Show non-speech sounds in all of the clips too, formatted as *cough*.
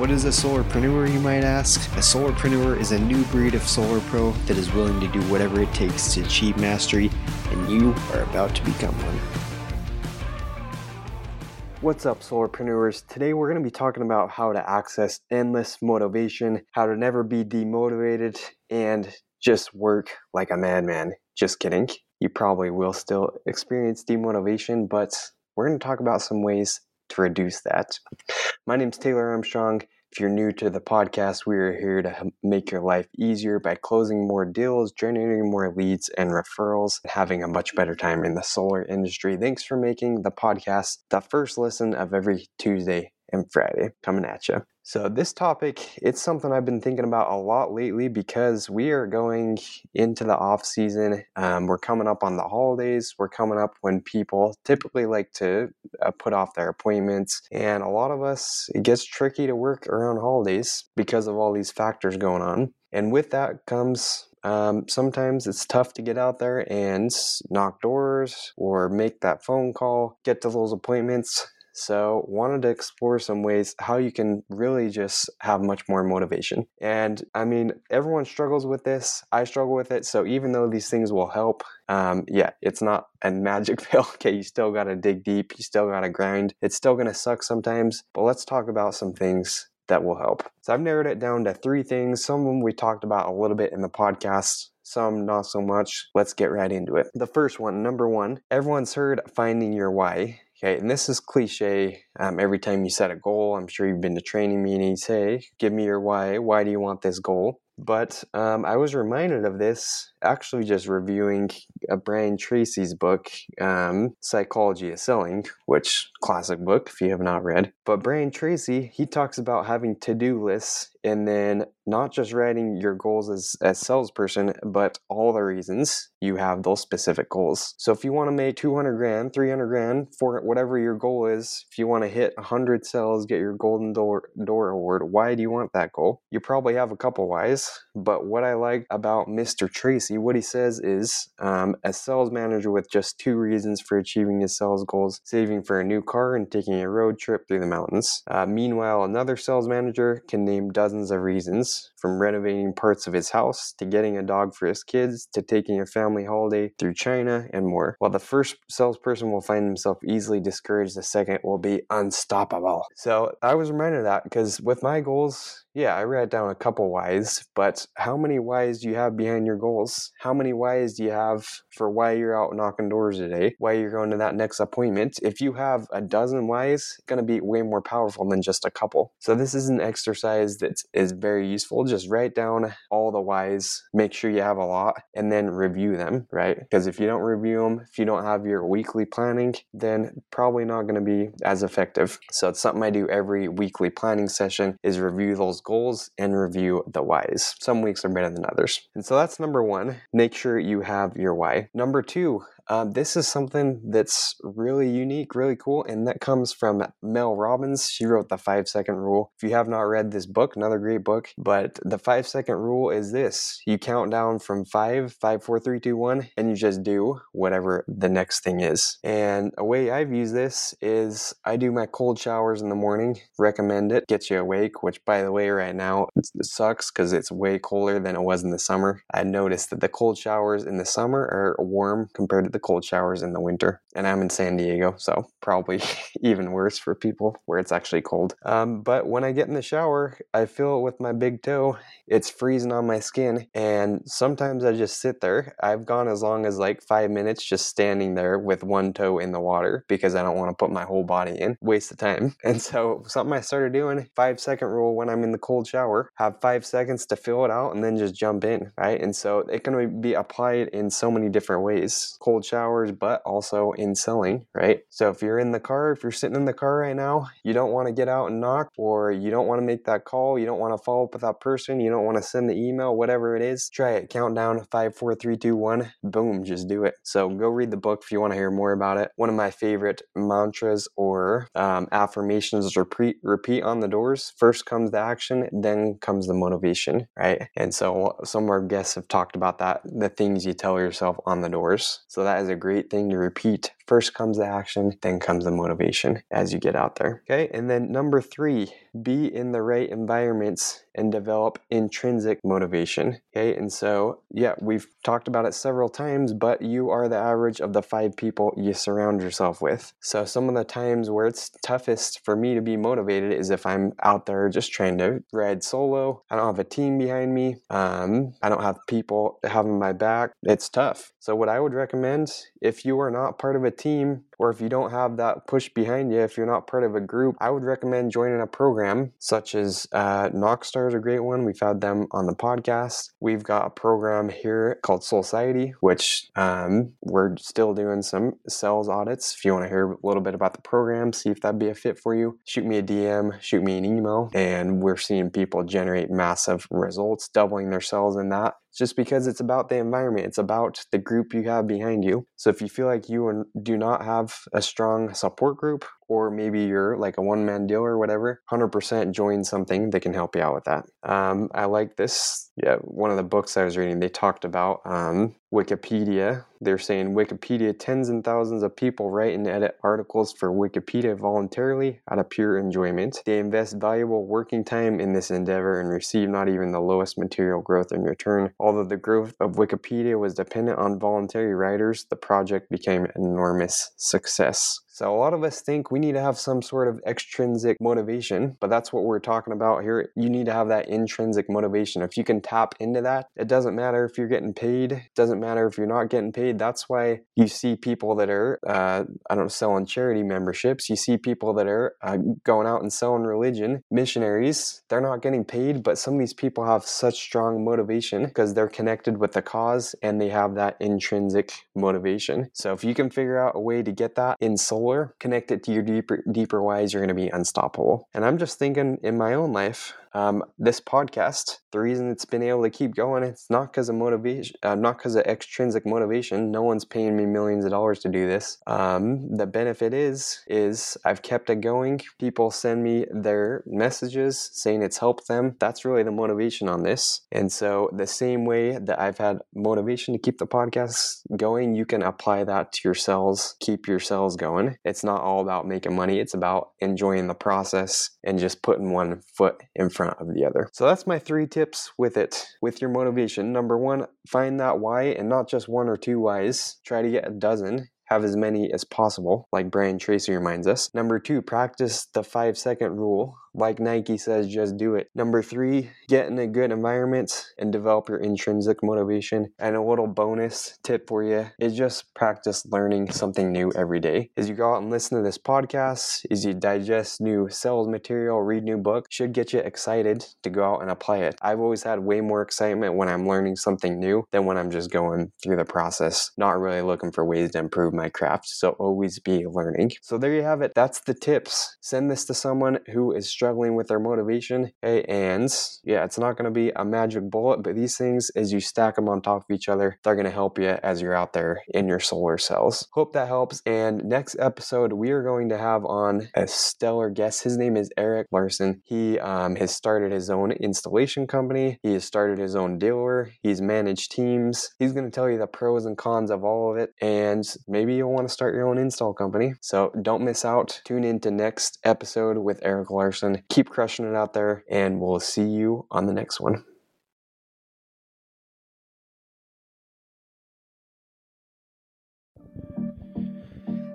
What is a solarpreneur, you might ask? A solarpreneur is a new breed of solar pro that is willing to do whatever it takes to achieve mastery, and you are about to become one. What's up, solarpreneurs? Today we're going to be talking about how to access endless motivation, how to never be demotivated, and just work like a madman. Just kidding. You probably will still experience demotivation, but we're going to talk about some ways to reduce that. My name is Taylor Armstrong. If you're new to the podcast, we are here to make your life easier by closing more deals, generating more leads and referrals, and having a much better time in the solar industry. Thanks for making the podcast the first listen of every Tuesday and Friday coming at you. So this topic, it's something I've been thinking about a lot lately because we are going into the off season. Um, we're coming up on the holidays. We're coming up when people typically like to uh, put off their appointments, and a lot of us it gets tricky to work around holidays because of all these factors going on. And with that comes um, sometimes it's tough to get out there and knock doors or make that phone call, get to those appointments. So, wanted to explore some ways how you can really just have much more motivation. And I mean, everyone struggles with this. I struggle with it. So, even though these things will help, um, yeah, it's not a magic *laughs* pill. Okay, you still got to dig deep. You still got to grind. It's still going to suck sometimes. But let's talk about some things that will help. So, I've narrowed it down to three things. Some of them we talked about a little bit in the podcast some not so much. Let's get right into it. The first one, number one, everyone's heard finding your why. Okay, and this is cliche. Um, every time you set a goal, I'm sure you've been to training meetings. Hey, give me your why. Why do you want this goal? But um, I was reminded of this actually just reviewing a Brian Tracy's book, um, Psychology of Selling, which classic book if you have not read. But Brian Tracy, he talks about having to-do lists and then not just writing your goals as a salesperson, but all the reasons you have those specific goals. So if you want to make 200 grand, 300 grand for whatever your goal is, if you want to hit 100 sales, get your golden door, door award, why do you want that goal? You probably have a couple whys, but what I like about Mr. Tracy, what he says is um, a sales manager with just two reasons for achieving his sales goals, saving for a new car and taking a road trip through the mountains. Uh, meanwhile, another sales manager can name dozens dozens of reasons, from renovating parts of his house to getting a dog for his kids to taking a family holiday through China and more. While the first salesperson will find himself easily discouraged, the second will be unstoppable. So I was reminded of that because with my goals, yeah, I wrote down a couple whys, but how many whys do you have behind your goals? How many whys do you have for why you're out knocking doors today? Why you're going to that next appointment? If you have a dozen whys, it's going to be way more powerful than just a couple. So this is an exercise that is very useful. Just write down all the whys, make sure you have a lot, and then review them, right? Because if you don't review them, if you don't have your weekly planning, then probably not going to be as effective. So it's something I do every weekly planning session is review those goals and review the whys. Some weeks are better than others. And so that's number one. Make sure you have your why. Number two, um, this is something that's really unique, really cool, and that comes from Mel Robbins. She wrote the five second rule. If you have not read this book, another great book, but the five second rule is this you count down from five, five, four, three, two, one, and you just do whatever the next thing is. And a way I've used this is I do my cold showers in the morning, recommend it, gets you awake, which by the way, right now it sucks because it's way colder than it was in the summer. I noticed that the cold showers in the summer are warm compared to the cold showers in the winter. And I'm in San Diego, so probably *laughs* even worse for people where it's actually cold. Um, but when I get in the shower, I feel it with my big toe. It's freezing on my skin. And sometimes I just sit there. I've gone as long as like five minutes just standing there with one toe in the water because I don't want to put my whole body in. Waste of time. *laughs* And so something I started doing, five second rule when I'm in the cold shower, have five seconds to fill it out and then just jump in, right? And so it can be applied in so many different ways. Cold cold showers, but also in selling, right? So if you're in the car, if you're sitting in the car right now, you don't want to get out and knock, or you don't want to make that call, you don't want to follow up with that person, you don't want to send the email, whatever it is, try it. Countdown five, four, three, two, one. Boom, just do it. So go read the book if you want to hear more about it. One of my favorite mantras or um, affirmations is repeat, repeat on the doors. First comes the action, then comes the motivation, right? And so some of our guests have talked about that, the things you tell yourself on the doors. So that is a great thing to repeat. First comes the action, then comes the motivation as you get out there. Okay. And then number three, be in the right environments and develop intrinsic motivation. Okay. And so, yeah, we've talked about it several times, but you are the average of the five people you surround yourself with. So, some of the times where it's toughest for me to be motivated is if I'm out there just trying to ride solo. I don't have a team behind me. Um, I don't have people having my back. It's tough. So, what I would recommend if you are not part of a team, or if you don't have that push behind you, if you're not part of a group, I would recommend joining a program such as uh, Knockstar is a great one. We've had them on the podcast. We've got a program here called Solciety, which um, we're still doing some sales audits. If you want to hear a little bit about the program, see if that'd be a fit for you, shoot me a DM, shoot me an email, and we're seeing people generate massive results, doubling their sales in that just because it's about the environment. It's about the group you have behind you. So if you feel like you do not have a strong support group, or maybe you're like a one man deal or whatever, 100% join something that can help you out with that. Um, I like this. Yeah, one of the books I was reading, they talked about um, Wikipedia. They're saying Wikipedia, tens and thousands of people write and edit articles for Wikipedia voluntarily out of pure enjoyment. They invest valuable working time in this endeavor and receive not even the lowest material growth in return. Although the growth of Wikipedia was dependent on voluntary writers, the project became an enormous success. So a lot of us think we need to have some sort of extrinsic motivation, but that's what we're talking about here. You need to have that intrinsic motivation. If you can tap into that, it doesn't matter if you're getting paid. It doesn't matter if you're not getting paid. That's why you see people that are, uh, I don't know, selling charity memberships. You see people that are uh, going out and selling religion, missionaries. They're not getting paid, but some of these people have such strong motivation because they're connected with the cause and they have that intrinsic motivation. So if you can figure out a way to get that in connect it to your deeper deeper whys, you're going to be unstoppable. And I'm just thinking in my own life, um, this podcast, the reason it's been able to keep going, it's not because of motivation, uh, not because of extrinsic motivation. No one's paying me millions of dollars to do this. Um, the benefit is, is I've kept it going. People send me their messages saying it's helped them. That's really the motivation on this. And so the same way that I've had motivation to keep the podcast going, you can apply that to your cells, keep your cells going. It's not all about making money. It's about enjoying the process and just putting one foot in front front of the other. So that's my three tips with it, with your motivation. Number one, find that why and not just one or two whys. Try to get a dozen have as many as possible, like Brian Tracy reminds us. Number two, practice the five second rule like Nike says, just do it. Number three, get in a good environment and develop your intrinsic motivation. And a little bonus tip for you is just practice learning something new every day. As you go out and listen to this podcast, as you digest new sales material, read new book, should get you excited to go out and apply it. I've always had way more excitement when I'm learning something new than when I'm just going through the process, not really looking for ways to improve my craft. So always be learning. So there you have it. That's the tips. Send this to someone who is struggling with their motivation. Hey, and yeah, it's not going to be a magic bullet, but these things, as you stack them on top of each other, they're going to help you as you're out there in your solar cells. Hope that helps. And next episode, we are going to have on a stellar guest. His name is Eric Larson. He um, has started his own installation company, he has started his own dealer, he's managed teams. He's going to tell you the pros and cons of all of it, and maybe you'll want to start your own install company. So don't miss out. Tune in to next episode with Eric Larson. Keep crushing it out there, and we'll see you on the next one.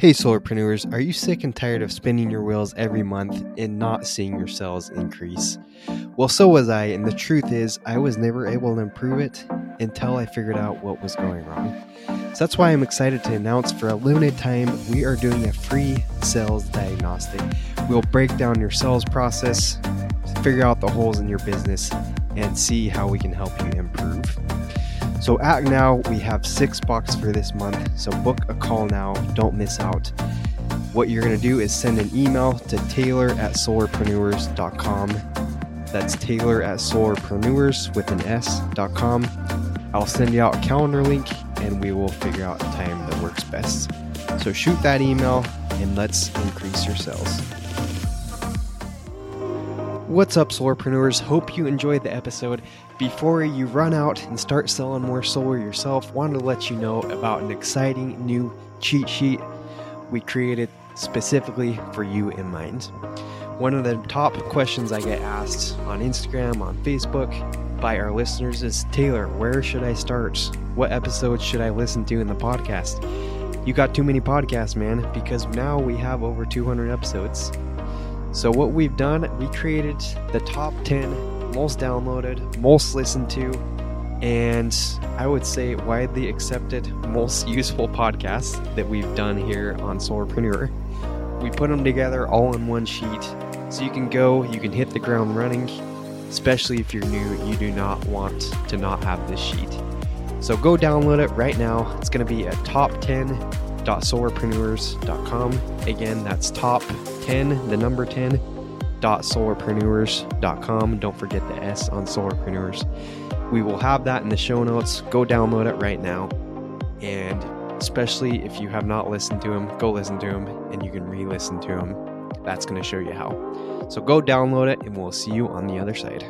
Hey, solarpreneurs, are you sick and tired of spinning your wheels every month and not seeing your sales increase? Well, so was I, and the truth is, I was never able to improve it until I figured oh. out what was going wrong. So that's why I'm excited to announce for a limited time, we are doing a free sales diagnostic. We'll break down your sales process, figure out the holes in your business, and see how we can help you improve. So act now. We have six bucks for this month. So book a call now. Don't miss out. What you're going to do is send an email to taylor at solarpreneurs.com. That's taylor at solarpreneurs with an S.com. I'll send you out a calendar link and we will figure out a time that works best. So shoot that email and let's increase your sales. What's up, solarpreneurs? Hope you enjoyed the episode. Before you run out and start selling more solar yourself, wanted to let you know about an exciting new cheat sheet we created specifically for you in mind. One of the top questions I get asked on Instagram, on Facebook by our listeners is Taylor, where should I start? What episodes should I listen to in the podcast? You got too many podcasts, man, because now we have over 200 episodes. So, what we've done, we created the top 10 most downloaded, most listened to, and I would say widely accepted, most *laughs* useful podcasts that we've done here on Solarpreneur. We put them together all in one sheet so you can go, you can hit the ground running, especially if you're new, you do not want to not have this sheet. So go download it right now. It's going to be at top10.solarpreneurs.com. Again, that's top 10, the number 10, solarpreneurs.com. Don't forget the S on Solarpreneurs. We will have that in the show notes. Go download it right now. And especially if you have not listened to him, go listen to him and you can re listen to him. That's going to show you how. So go download it and we'll see you on the other side.